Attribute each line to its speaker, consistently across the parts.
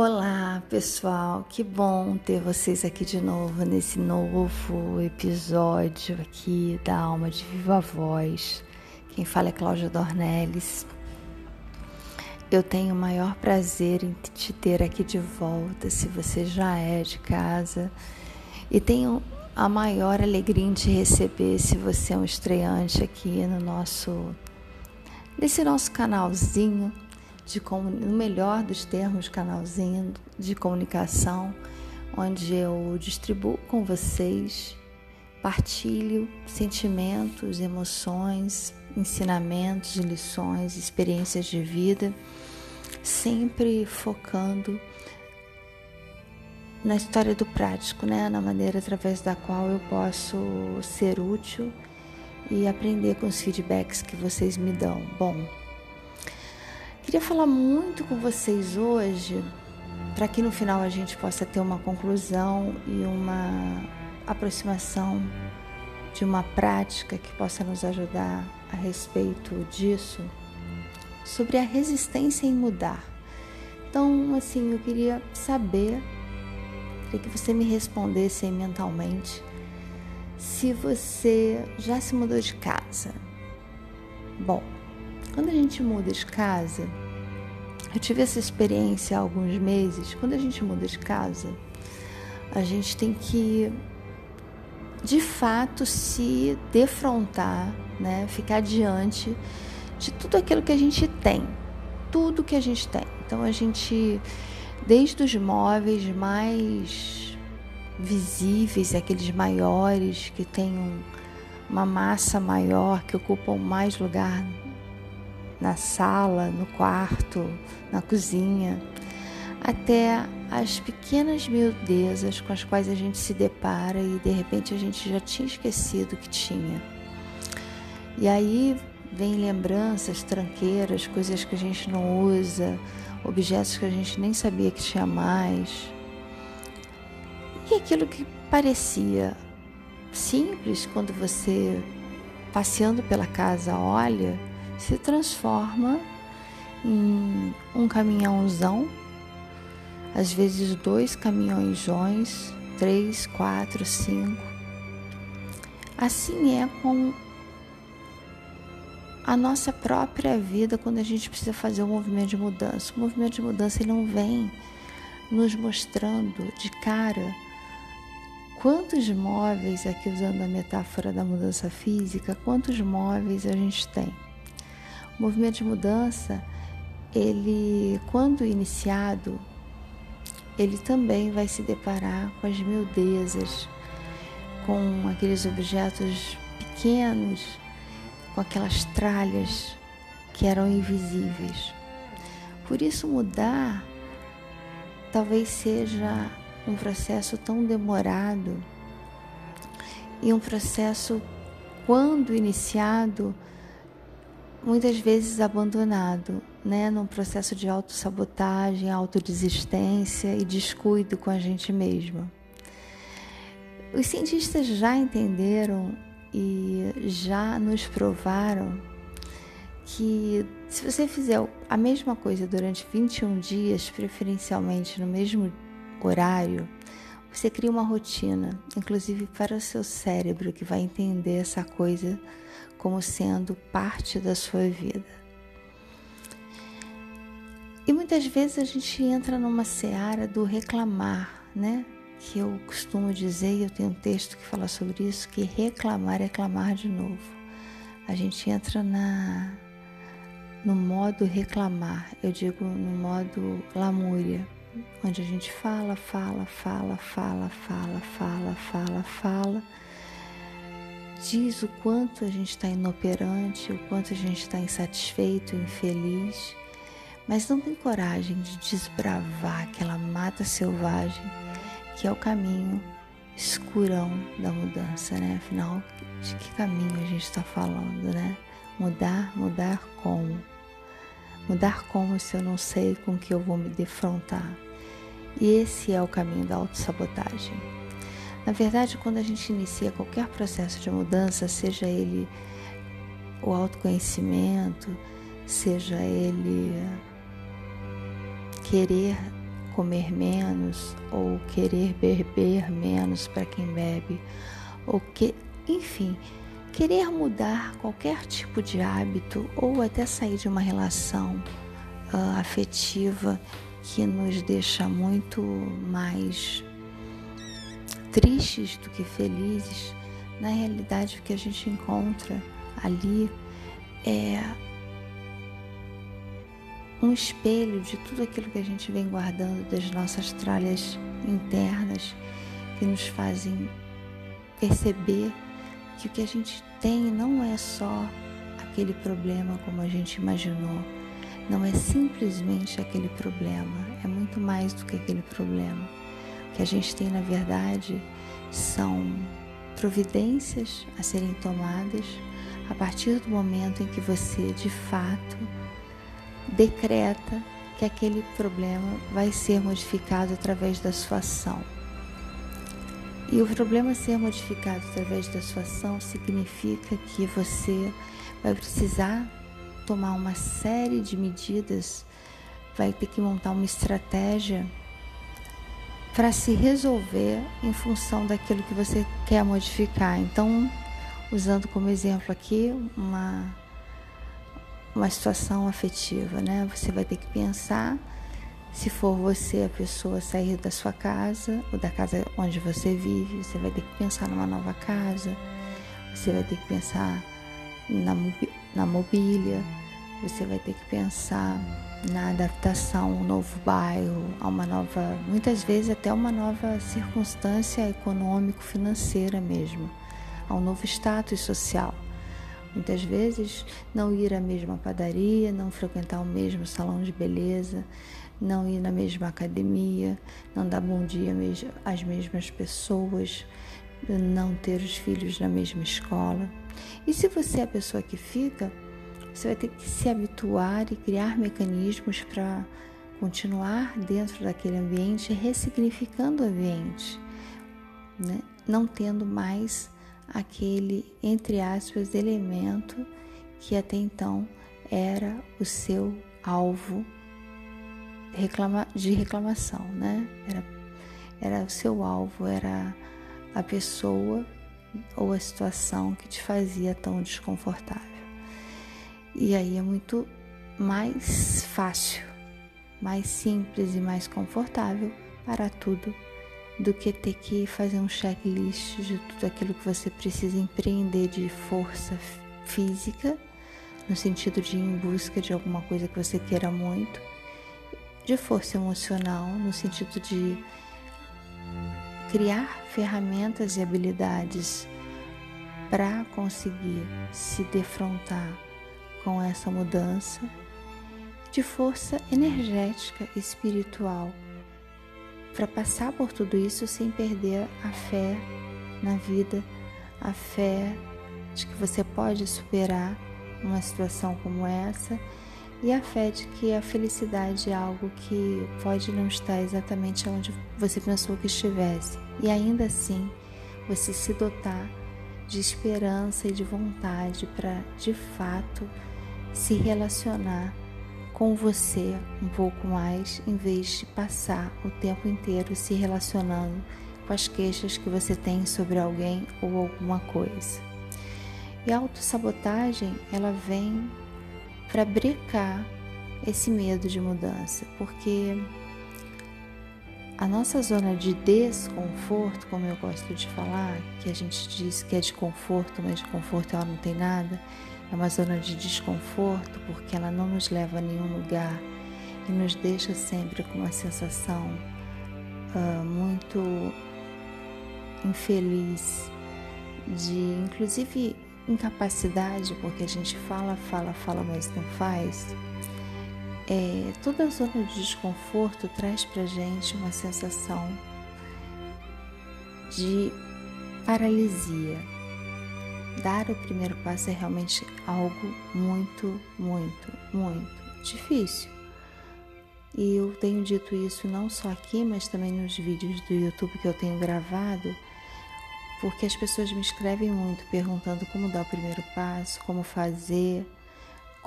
Speaker 1: Olá, pessoal. Que bom ter vocês aqui de novo nesse novo episódio aqui da Alma de Viva Voz. Quem fala é Cláudia Dornelles. Eu tenho o maior prazer em te ter aqui de volta, se você já é de casa, e tenho a maior alegria em te receber se você é um estreante aqui no nosso nesse nosso canalzinho de no melhor dos termos, canalzinho de comunicação, onde eu distribuo com vocês, partilho sentimentos, emoções, ensinamentos, lições, experiências de vida, sempre focando na história do prático, né? na maneira através da qual eu posso ser útil e aprender com os feedbacks que vocês me dão. Bom, Queria falar muito com vocês hoje para que no final a gente possa ter uma conclusão e uma aproximação de uma prática que possa nos ajudar a respeito disso, sobre a resistência em mudar. Então, assim, eu queria saber, queria que você me respondesse mentalmente se você já se mudou de casa. Bom, quando a gente muda de casa, eu tive essa experiência há alguns meses. Quando a gente muda de casa, a gente tem que, de fato, se defrontar, né? ficar diante de tudo aquilo que a gente tem. Tudo que a gente tem. Então, a gente, desde os móveis mais visíveis, aqueles maiores que têm uma massa maior, que ocupam mais lugar na sala, no quarto, na cozinha, até as pequenas miudezas com as quais a gente se depara e de repente a gente já tinha esquecido que tinha. E aí vem lembranças, tranqueiras, coisas que a gente não usa, objetos que a gente nem sabia que tinha mais. E aquilo que parecia simples quando você passeando pela casa olha, se transforma em um caminhãozão, às vezes dois caminhões, três, quatro, cinco. Assim é com a nossa própria vida quando a gente precisa fazer um movimento de mudança. O movimento de mudança ele não vem nos mostrando de cara quantos móveis, aqui usando a metáfora da mudança física, quantos móveis a gente tem. O movimento de mudança, ele, quando iniciado, ele também vai se deparar com as miudezas, com aqueles objetos pequenos, com aquelas tralhas que eram invisíveis. Por isso, mudar talvez seja um processo tão demorado e um processo, quando iniciado, muitas vezes abandonado, né, num processo de autossabotagem, autodesistência e descuido com a gente mesma. Os cientistas já entenderam e já nos provaram que se você fizer a mesma coisa durante 21 dias, preferencialmente no mesmo horário, você cria uma rotina, inclusive para o seu cérebro, que vai entender essa coisa como sendo parte da sua vida. E muitas vezes a gente entra numa seara do reclamar, né? Que eu costumo dizer, e eu tenho um texto que fala sobre isso, que reclamar é clamar de novo. A gente entra na no modo reclamar, eu digo no modo lamúria, onde a gente fala, fala, fala, fala, fala, fala, fala, fala, diz o quanto a gente está inoperante, o quanto a gente está insatisfeito, infeliz, mas não tem coragem de desbravar aquela mata selvagem que é o caminho escurão da mudança, né? Afinal, de que caminho a gente está falando, né? Mudar, mudar como? Mudar como se eu não sei com que eu vou me defrontar? E esse é o caminho da autossabotagem. Na verdade, quando a gente inicia qualquer processo de mudança, seja ele o autoconhecimento, seja ele querer comer menos ou querer beber menos para quem bebe, ou que, enfim, querer mudar qualquer tipo de hábito ou até sair de uma relação uh, afetiva que nos deixa muito mais tristes do que felizes, na realidade o que a gente encontra ali é um espelho de tudo aquilo que a gente vem guardando das nossas tralhas internas que nos fazem perceber que o que a gente tem não é só aquele problema como a gente imaginou, não é simplesmente aquele problema, é muito mais do que aquele problema. Que a gente tem, na verdade, são providências a serem tomadas a partir do momento em que você, de fato, decreta que aquele problema vai ser modificado através da sua ação. E o problema ser modificado através da sua ação significa que você vai precisar tomar uma série de medidas, vai ter que montar uma estratégia para se resolver em função daquilo que você quer modificar. Então, usando como exemplo aqui uma uma situação afetiva, né? Você vai ter que pensar se for você a pessoa sair da sua casa ou da casa onde você vive, você vai ter que pensar numa nova casa, você vai ter que pensar na, na mobília, você vai ter que pensar na adaptação a um novo bairro, a uma nova, muitas vezes até uma nova circunstância econômico-financeira mesmo, a um novo status social. Muitas vezes não ir à mesma padaria, não frequentar o mesmo salão de beleza, não ir na mesma academia, não dar bom dia às mesmas pessoas, não ter os filhos na mesma escola. E se você é a pessoa que fica, você vai ter que se habituar e criar mecanismos para continuar dentro daquele ambiente, ressignificando o ambiente, né? não tendo mais aquele, entre aspas, elemento que até então era o seu alvo de reclamação, né? Era, era o seu alvo, era a pessoa ou a situação que te fazia tão desconfortável. E aí é muito mais fácil, mais simples e mais confortável para tudo do que ter que fazer um checklist de tudo aquilo que você precisa empreender de força física, no sentido de ir em busca de alguma coisa que você queira muito, de força emocional, no sentido de criar ferramentas e habilidades para conseguir se defrontar com essa mudança, de força energética espiritual para passar por tudo isso sem perder a fé na vida, a fé de que você pode superar uma situação como essa e a fé de que a felicidade é algo que pode não estar exatamente onde você pensou que estivesse. E ainda assim você se dotar de esperança e de vontade para de fato se relacionar com você um pouco mais, em vez de passar o tempo inteiro se relacionando com as queixas que você tem sobre alguém ou alguma coisa. E a autossabotagem, ela vem para brecar esse medo de mudança, porque a nossa zona de desconforto, como eu gosto de falar, que a gente diz que é de conforto, mas de conforto ela não tem nada, é uma zona de desconforto porque ela não nos leva a nenhum lugar e nos deixa sempre com uma sensação uh, muito infeliz, de inclusive incapacidade, porque a gente fala, fala, fala, mas não faz. É, toda zona de desconforto traz pra gente uma sensação de paralisia dar o primeiro passo é realmente algo muito, muito, muito difícil. E eu tenho dito isso não só aqui, mas também nos vídeos do YouTube que eu tenho gravado, porque as pessoas me escrevem muito perguntando como dar o primeiro passo, como fazer,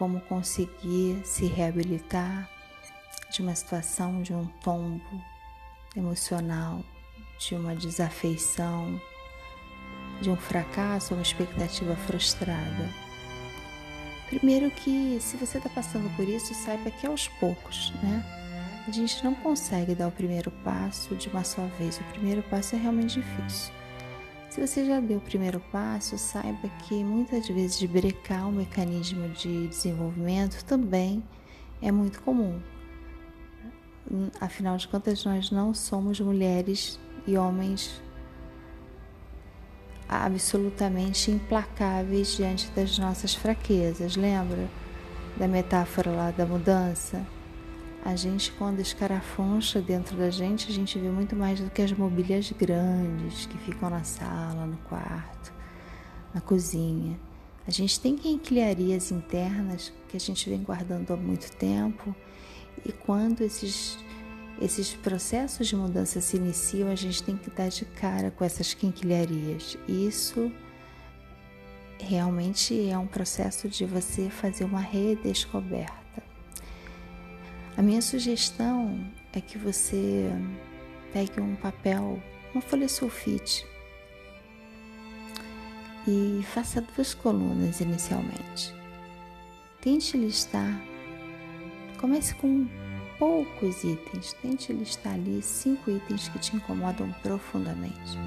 Speaker 1: como conseguir se reabilitar. de uma situação, de um tombo emocional, de uma desafeição, de um fracasso, uma expectativa frustrada. Primeiro que se você está passando por isso, saiba que aos poucos, né? A gente não consegue dar o primeiro passo de uma só vez. O primeiro passo é realmente difícil. Se você já deu o primeiro passo, saiba que muitas vezes brecar o mecanismo de desenvolvimento também é muito comum. Afinal de contas, nós não somos mulheres e homens absolutamente implacáveis diante das nossas fraquezas. Lembra da metáfora lá da mudança? A gente, quando escarafuncha dentro da gente, a gente vê muito mais do que as mobílias grandes que ficam na sala, no quarto, na cozinha. A gente tem quinquilharias internas que a gente vem guardando há muito tempo e quando esses, esses processos de mudança se iniciam, a gente tem que dar de cara com essas quinquilharias. Isso realmente é um processo de você fazer uma redescoberta. A minha sugestão é que você pegue um papel, uma folha sulfite e faça duas colunas inicialmente. Tente listar, comece com poucos itens, tente listar ali cinco itens que te incomodam profundamente.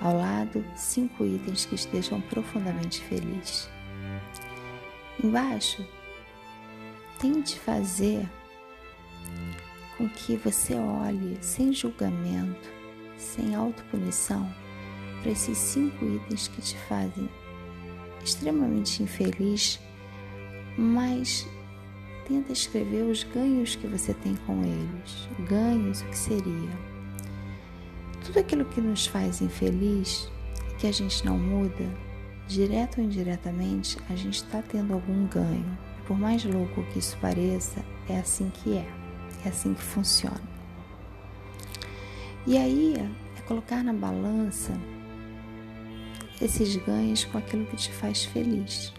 Speaker 1: Ao lado, cinco itens que te deixam profundamente feliz. Embaixo, tente fazer com que você olhe sem julgamento, sem autopunição, para esses cinco itens que te fazem extremamente infeliz, mas tenta escrever os ganhos que você tem com eles. Ganhos, o que seria? Tudo aquilo que nos faz infeliz que a gente não muda, direto ou indiretamente, a gente está tendo algum ganho. Por mais louco que isso pareça, é assim que é, é assim que funciona. E aí é colocar na balança esses ganhos com aquilo que te faz feliz.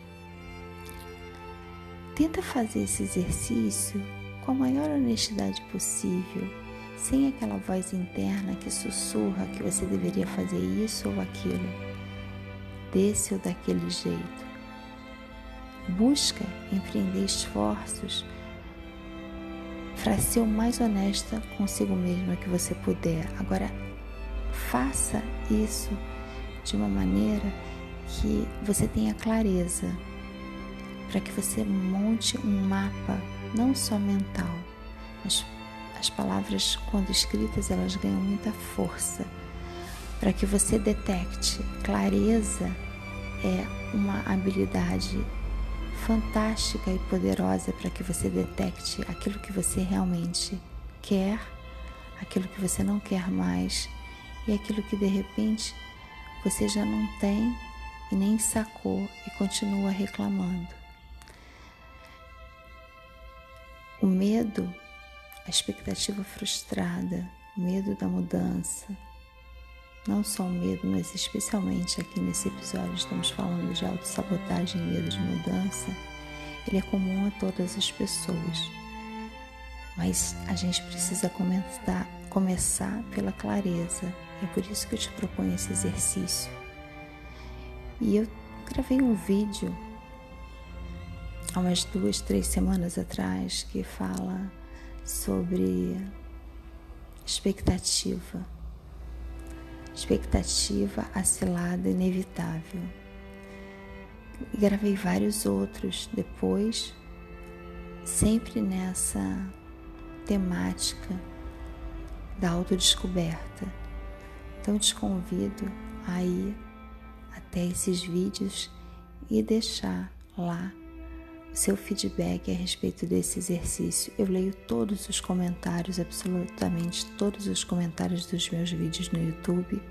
Speaker 1: Tenta fazer esse exercício com a maior honestidade possível, sem aquela voz interna que sussurra que você deveria fazer isso ou aquilo, desse ou daquele jeito. Busca empreender esforços para ser o mais honesta consigo mesma que você puder. Agora, faça isso de uma maneira que você tenha clareza, para que você monte um mapa não só mental, mas as palavras quando escritas elas ganham muita força, para que você detecte. Clareza é uma habilidade fantástica e poderosa para que você detecte aquilo que você realmente quer, aquilo que você não quer mais e aquilo que de repente você já não tem e nem sacou e continua reclamando. O medo, a expectativa frustrada, o medo da mudança, não só o medo, mas especialmente aqui nesse episódio estamos falando de autossabotagem e medo de mudança, ele é comum a todas as pessoas. Mas a gente precisa começar, começar pela clareza. É por isso que eu te proponho esse exercício. E eu gravei um vídeo há umas duas, três semanas atrás que fala sobre expectativa expectativa acilada inevitável. E gravei vários outros depois, sempre nessa temática da autodescoberta. Então te convido a ir até esses vídeos e deixar lá seu feedback a respeito desse exercício. Eu leio todos os comentários, absolutamente todos os comentários dos meus vídeos no YouTube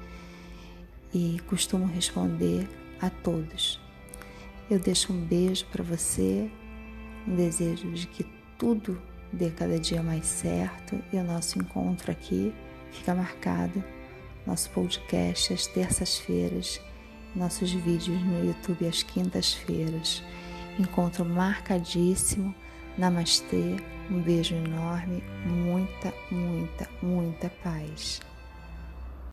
Speaker 1: e costumo responder a todos. Eu deixo um beijo para você, um desejo de que tudo dê cada dia mais certo e o nosso encontro aqui fica marcado. Nosso podcast às terças-feiras, nossos vídeos no YouTube às quintas-feiras. Encontro marcadíssimo. Namastê, Um beijo enorme, muita, muita, muita paz.